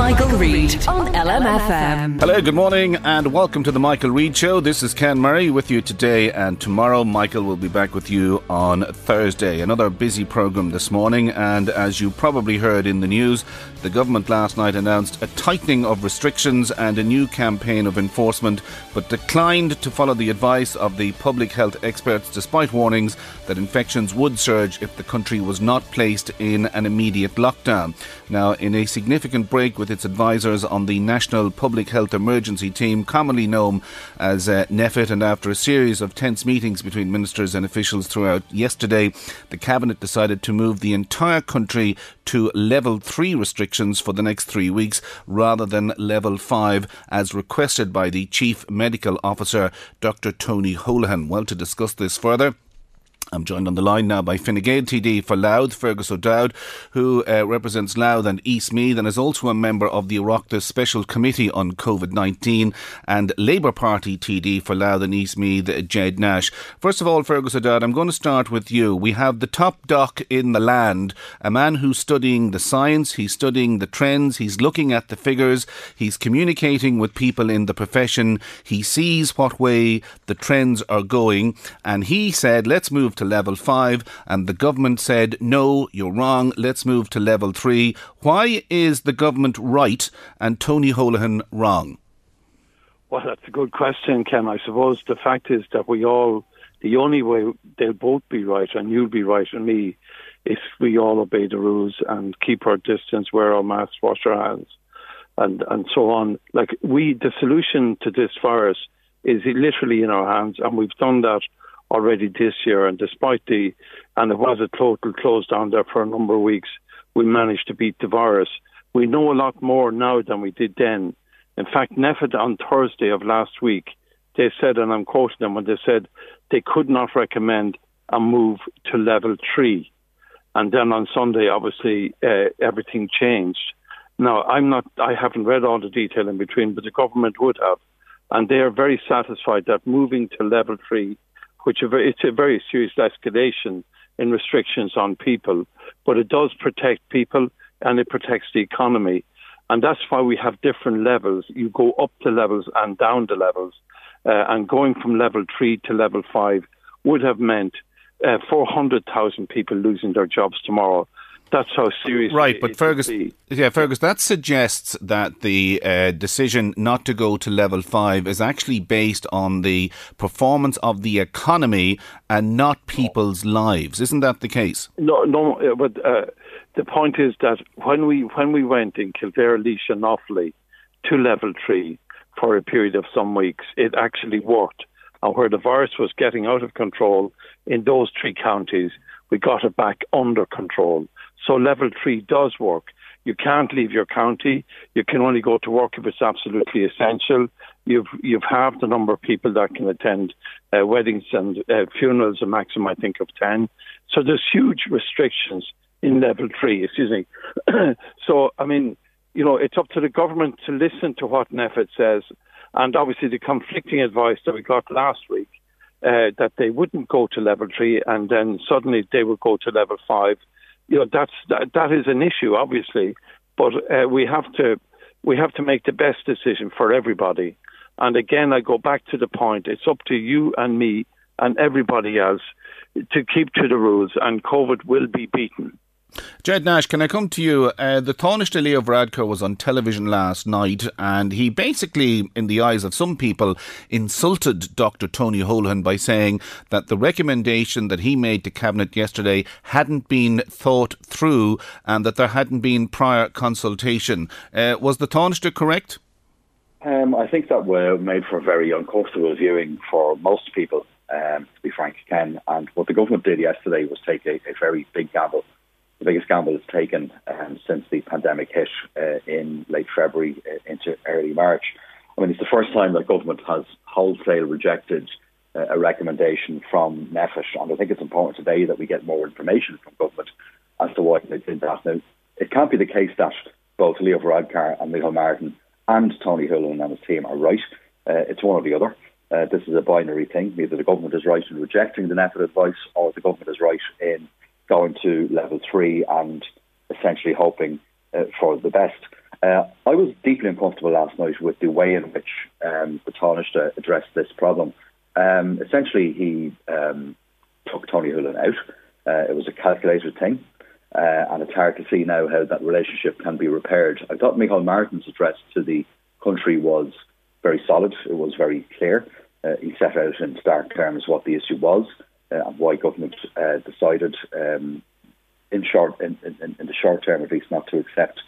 Michael, Reade on LMFM. Hello, good morning, and welcome to the Michael Reade Show. This is Ken Murray with you today and tomorrow. Michael will be back with you on Thursday. Another busy programme this morning, and as you probably heard in the news, the government last night announced a tightening of restrictions and a new campaign of enforcement, but declined to follow the advice of the public health experts despite warnings that infections would surge if the country was not placed in an immediate lockdown. Now, in a significant break with its advisors on the National Public Health Emergency Team, commonly known as uh, NPHET, and after a series of tense meetings between ministers and officials throughout yesterday, the Cabinet decided to move the entire country to level 3 restrictions for the next three weeks rather than level 5 as requested by the Chief Medical Officer, Dr. Tony Holohan. Well, to discuss this further, I'm joined on the line now by Fine Gael TD for Louth, Fergus O'Dowd, who uh, represents Louth and East Meath and is also a member of the Oireachtas Special Committee on COVID 19, and Labour Party TD for Louth and East Meath, Ged Nash. First of all, Fergus O'Dowd, I'm going to start with you. We have the top doc in the land, a man who's studying the science, he's studying the trends, he's looking at the figures, he's communicating with people in the profession, he sees what way the trends are going, and he said, let's move to level five, and the government said, no, you're wrong, let's move to level three. Why is the government right and Tony Holohan wrong? Well, that's a good question, Ken. I suppose the fact is that we all, the only way they'll both be right, and you'll be right, and me, if we all obey the rules and keep our distance, wear our masks, wash our hands, and and so on. Like we, the solution to this virus is literally in our hands, and we've done that already this year. And despite the, and it was a total close down there for a number of weeks, we managed to beat the virus. We know a lot more now than we did then. In fact, NPHET on Thursday of last week, they said, and I'm quoting them when they said they could not recommend a move to level three. And then on Sunday, obviously, uh, everything changed. Now, I'm not, I haven't read all the detail in between, but the government would have. And they are very satisfied that moving to level three which it's a very serious escalation in restrictions on people, but it does protect people and it protects the economy. And that's why we have different levels. You go up the levels and down the levels. Uh, and going from level three to level five would have meant uh, 400,000 people losing their jobs tomorrow that's how serious. Right, but Fergus, yeah, Fergus, that suggests that the uh, decision not to go to level five is actually based on the performance of the economy and not people's lives. Isn't that the case? No, no, uh, but uh, the point is that when we when we went in Kildare, Laois, and Offaly to level three for a period of some weeks, it actually worked. And where the virus was getting out of control in those three counties, we got it back under control. So level three does work. You can't leave your county. You can only go to work if it's absolutely essential. You've you've halved the number of people that can attend uh, weddings and uh, funerals, a maximum I think of ten. So there's huge restrictions in level three. Excuse me. so I mean, you know, it's up to the government to listen to what NPHET says, and obviously the conflicting advice that we got last week uh, that they wouldn't go to level three, and then suddenly they would go to level five you know that's that, that is an issue, obviously, but uh, we have to we have to make the best decision for everybody. And again, I go back to the point: it's up to you and me and everybody else to keep to the rules, and COVID will be beaten. Ged Nash, can I come to you? Uh, the Taoiseach Leo Varadkar was on television last night and he basically, in the eyes of some people, insulted Dr. Tony Holohan by saying that the recommendation that he made to Cabinet yesterday hadn't been thought through and that there hadn't been prior consultation. Uh, was the Taoiseach correct? Um, I think that were made for a very uncomfortable viewing for most people, um, to be frank, Ken. And what the government did yesterday was take a, a very big gamble the biggest gamble it's taken um, since the pandemic hit uh, in late February uh, into early March. I mean, it's the first time that government has wholesale rejected uh, a recommendation from NPHET, and I think it's important today that we get more information from government as to why they did that. Now, it can't be the case that both Leo Varadkar and Micheál Martin and Tony Holohan and his team are right. Uh, it's one or the other. Uh, this is a binary thing. Either the government is right in rejecting the NPHET advice or the government is right in going to level three and essentially hoping uh, for the best. Uh, I was deeply uncomfortable last night with the way in which um, the Taoiseach addressed this problem. Um, essentially, he um, took Tony Holohan out. Uh, it was a calculated thing, uh, and it's hard to see now how that relationship can be repaired. I thought Micheál Martin's address to the country was very solid. It was very clear. Uh, he set out in stark terms what the issue was uh, and why government uh, decided um, in short in, in, in, the short term at least not to accept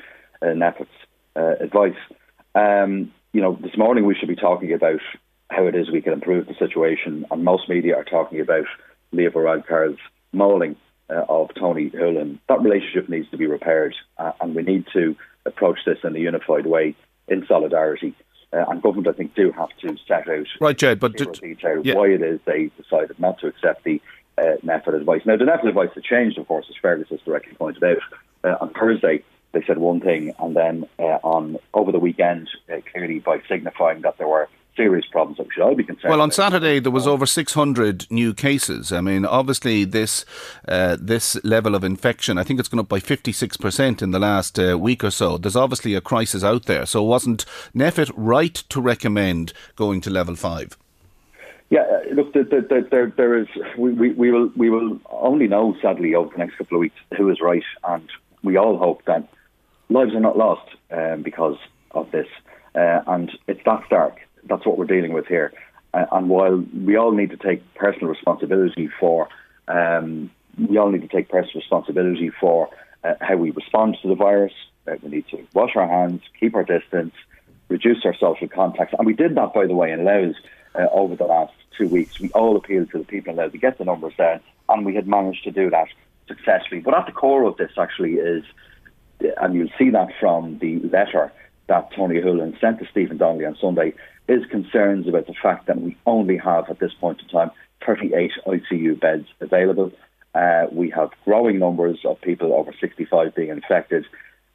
uh, NPHET's uh, advice. Um, you know, this morning we should be talking about how it is we can improve the situation, and most media are talking about Leo Varadkar's mauling uh, of Tony Holohan. That relationship needs to be repaired, uh, and we need to approach this in a unified way in solidarity. Uh, and government, I think, do have to set out right, Ged, but detail yeah. why it is they decided not to accept the uh, NPHET advice. Now, the NPHET advice has changed, of course, as Fergus has directly pointed out. Uh, on Thursday, they said one thing, and then uh, on over the weekend, uh, clearly by signifying that there were serious problems that we should all be concerned. Well, on. Saturday there was over 600 new cases. I mean, obviously this uh, this level of infection, I think it's gone up by 56 percent in the last uh, week or so. There's obviously a crisis out there. So wasn't NPHET right to recommend going to level five? Yeah, uh, look, there, there, there, there is. We, we, we will we will only know sadly over the next couple of weeks who is right, and we all hope that lives are not lost um, because of this. Uh, and it's that stark that's what we're dealing with here. Uh, and while we all need to take personal responsibility for, um, we all need to take personal responsibility for uh, how we respond to the virus. Uh, we need to wash our hands, keep our distance, reduce our social contacts, and we did that, by the way, in Louth uh, over the last two weeks. We all appealed to the people in Louth to get the numbers down, and we had managed to do that successfully. But at the core of this, actually, is, and you'll see that from the letter that Tony Holohan sent to Stephen Donnelly on Sunday, is concerns about the fact that we only have, at this point in time, 38 ICU beds available. Uh, we have growing numbers of people over 65 being infected,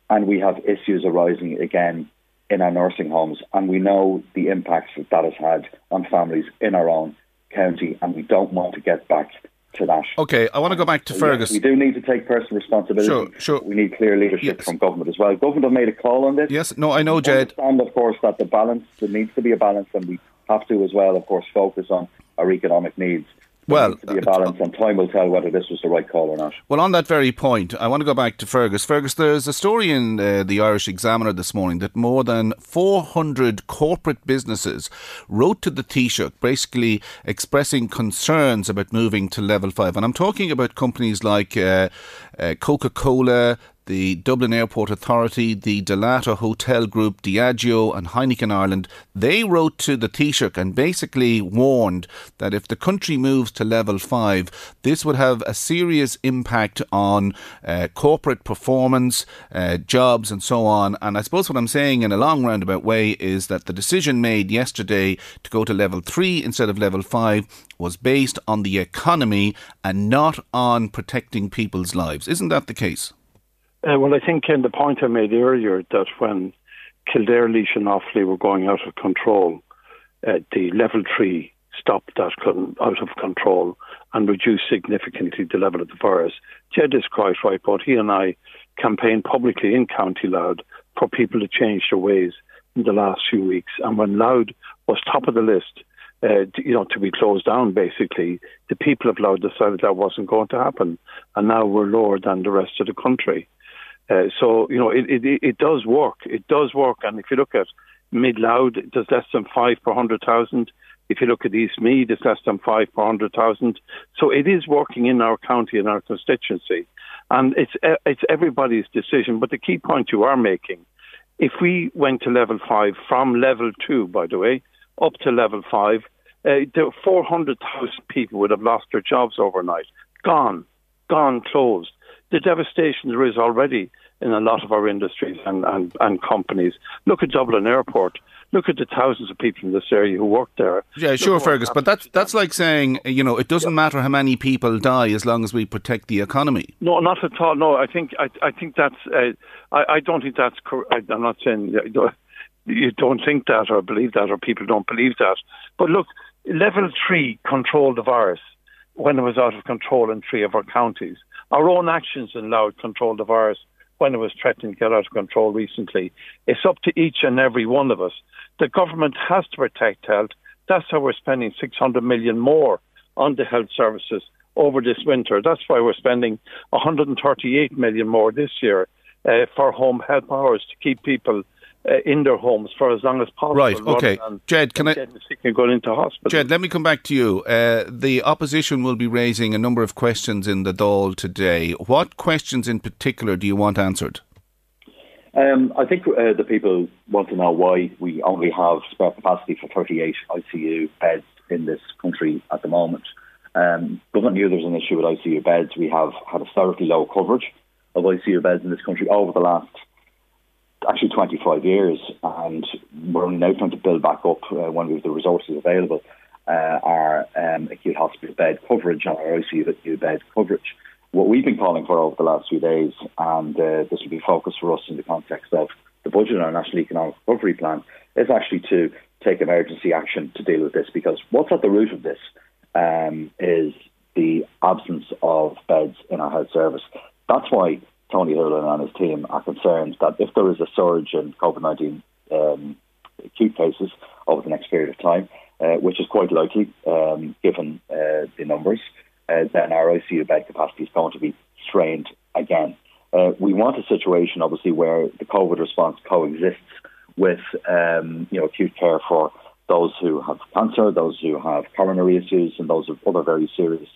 and we have issues arising again in our nursing homes. And we know the impacts that that has had on families in our own county, and we don't want to get back to that. Okay, I want to go back to Fergus. Yes, we do need to take personal responsibility. Sure, sure. We need clear leadership yes. from government as well. Government have made a call on this. Yes, no, I know, Ged. understand, of course, that the balance, there needs to be a balance, and we have to as well, of course, focus on our economic needs. Well, to be a balance, and time will tell whether this was the right call or not. Well, on that very point, I want to go back to Fergus. Fergus, there's a story in uh, the Irish Examiner this morning that more than 400 corporate businesses wrote to the Taoiseach, basically expressing concerns about moving to level five. And I'm talking about companies like uh, uh, Coca Cola, the Dublin Airport Authority, the Dalata Hotel Group, Diageo, and Heineken Ireland, they wrote to the Taoiseach and basically warned that if the country moves to level five, this would have a serious impact on uh, corporate performance, uh, jobs, and so on. And I suppose what I'm saying in a long roundabout way is that the decision made yesterday to go to level three instead of level five was based on the economy and not on protecting people's lives. Isn't that the case? Uh, well, I think in the point I made earlier that when Kildare, Laois and Offaly were going out of control, uh, the level three stopped that out of control and reduced significantly the level of the virus. Ged is quite right, but he and I campaigned publicly in County Louth for people to change their ways in the last few weeks. And when Louth was top of the list uh, you know, to be closed down. Basically, the people of Louth decided that wasn't going to happen, and now we're lower than the rest of the country. Uh, so you know, it, it it does work. It does work, and if you look at Mid Louth, it does less than five per hundred thousand. If you look at East Meath, it's less than five per hundred thousand. So it is working in our county and our constituency, and it's it's everybody's decision. But the key point you are making, if we went to level five from level two, by the way, up to level five, uh, 400,000 people would have lost their jobs overnight. Gone, gone, closed. The devastation there is already in a lot of our industries and, and, and companies. Look at Dublin Airport. Look at the thousands of people in this area who work there. Yeah, Look sure, Fergus, but that's that's like saying you know it doesn't Yeah. matter how many people die as long as we protect the economy. No, not at all. No, I think I, I think that's. Uh, I, I don't think that's. Cor- I, I'm not saying you don't think that or believe that or people don't believe that. But look, level three controlled the virus when it was out of control in three of our counties. Our own actions in Louth controlled the virus when it was threatening to get out of control recently. It's up to each and every one of us. The government has to protect health. That's how we're spending 600 million more on the health services over this winter. That's why we're spending 138 million more this year uh, for home health hours to keep people uh, in their homes for as long as possible. Right, okay. than Ged, can I- sick and going into hospital? Ged, let me come back to you. Uh, the opposition will be raising a number of questions in the Dáil today. What questions in particular do you want answered? Um, I think uh, the people want to know why we only have spare capacity for 38 ICU beds in this country at the moment. Um, government knew there was an issue with ICU beds. We have had historically low coverage of ICU beds in this country over the last actually 25 years, and we're now trying to build back up uh, when we have the resources available. Uh, our um, acute hospital bed coverage and our ICU bed coverage what we've been calling for over the last few days, and uh, this will be focused for us in the context of the budget and our National Economic Recovery Plan, is actually to take emergency action to deal with this. Because what's at the root of this um, is the absence of beds in our health service. That's why Tony Holohan and his team are concerned that if there is a surge in COVID 19 um, acute cases over the next period of time, uh, which is quite likely um, given uh, the numbers, uh, then our ICU bed capacity is going to be strained again. Uh, we want a situation, obviously, where the COVID response coexists with um, you know acute care for those who have cancer, those who have coronary issues, and those with other very serious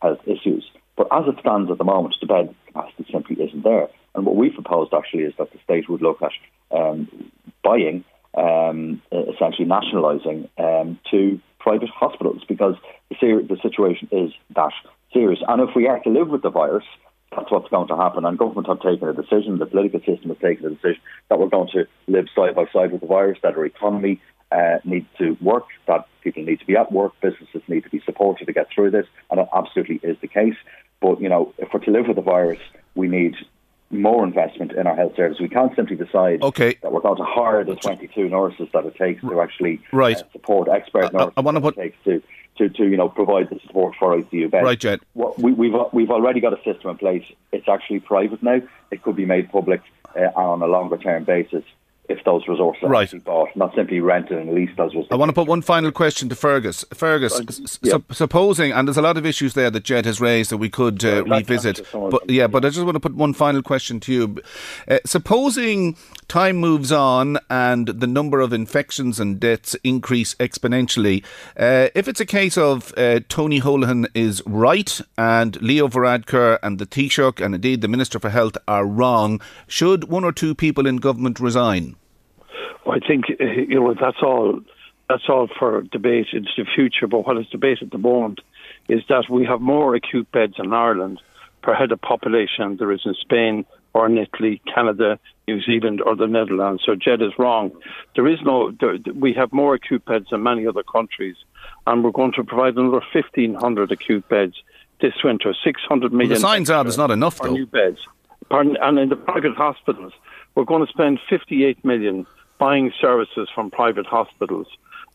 health issues. But as it stands at the moment, the bed capacity simply isn't there. And what we proposed actually is that the state would look at um, buying, um, essentially nationalising, um, to private hospitals because the, ser- the situation is that serious. And if we are to live with the virus, that's what's going to happen. And government have taken a decision, the political system has taken a decision that we're going to live side by side with the virus, that our economy uh, needs to work, that people need to be at work, businesses need to be supported to get through this, and it absolutely is the case. But, you know, if we're to live with the virus, we need more investment in our health service. We can't simply decide Okay. that we're going to hire the 22 nurses that it takes to actually Right. uh, support expert I- nurses I wanna put- it takes to, to, to, you know, provide the support for ICU beds. Right, Ged. What we, we've we've already got a system in place. It's actually private now. It could be made public uh, on a longer term basis if those resources are Right. bought, not simply rented and leased as was. I want to put one final question to Fergus. Fergus, s- Yeah. sup- supposing, and there's a lot of issues there that Ged has raised that we could uh, Right, I'd like to revisit. answer some of But yeah, but I just want to put one final question to you. Uh, supposing time moves on and the number of infections and deaths increase exponentially, uh, if it's a case of uh, Tony Holohan is right and Leo Varadkar and the Taoiseach and indeed the Minister for Health are wrong, should one or two people in government resign? I think uh, you know that's all. That's all for debate into the future. But what is debate at the moment is that we have more acute beds in Ireland per head of population than there is in Spain or in Italy, Canada, New Zealand, or the Netherlands. So Ged is wrong. There is no. There, we have more acute beds than many other countries, and we're going to provide another fifteen hundred acute beds this winter. Six hundred million. the signs are there's not enough, for though. new beds. Pardon, and in the private hospitals, we're going to spend 58 million buying services from private hospitals,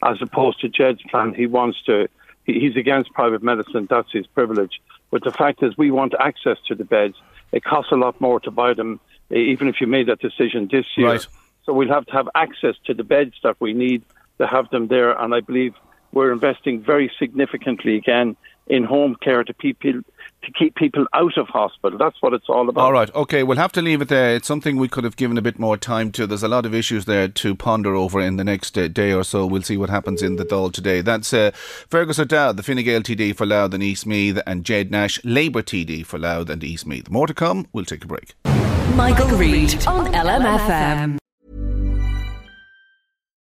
as opposed to Ged's plan. He wants to. He's against private medicine. That's his privilege. But the fact is, we want access to the beds. It costs a lot more to buy them, even if you made that decision this year. Right. So we'll have to have access to the beds that we need to have them there. And I believe we're investing very significantly again in home care to people to keep people out of hospital. That's what it's all about. All right. Okay. We'll have to leave it there. It's something we could have given a bit more time to. There's a lot of issues there to ponder over in the next uh, day or so. We'll see what happens in the Dáil today. That's uh, Fergus O'Dowd, the Fine Gael TD for Louth and Eastmeath, and Ged Nash, Labour TD for Louth and Eastmeath. More to come. We'll take a break. Michael, Michael Reade on LMFM.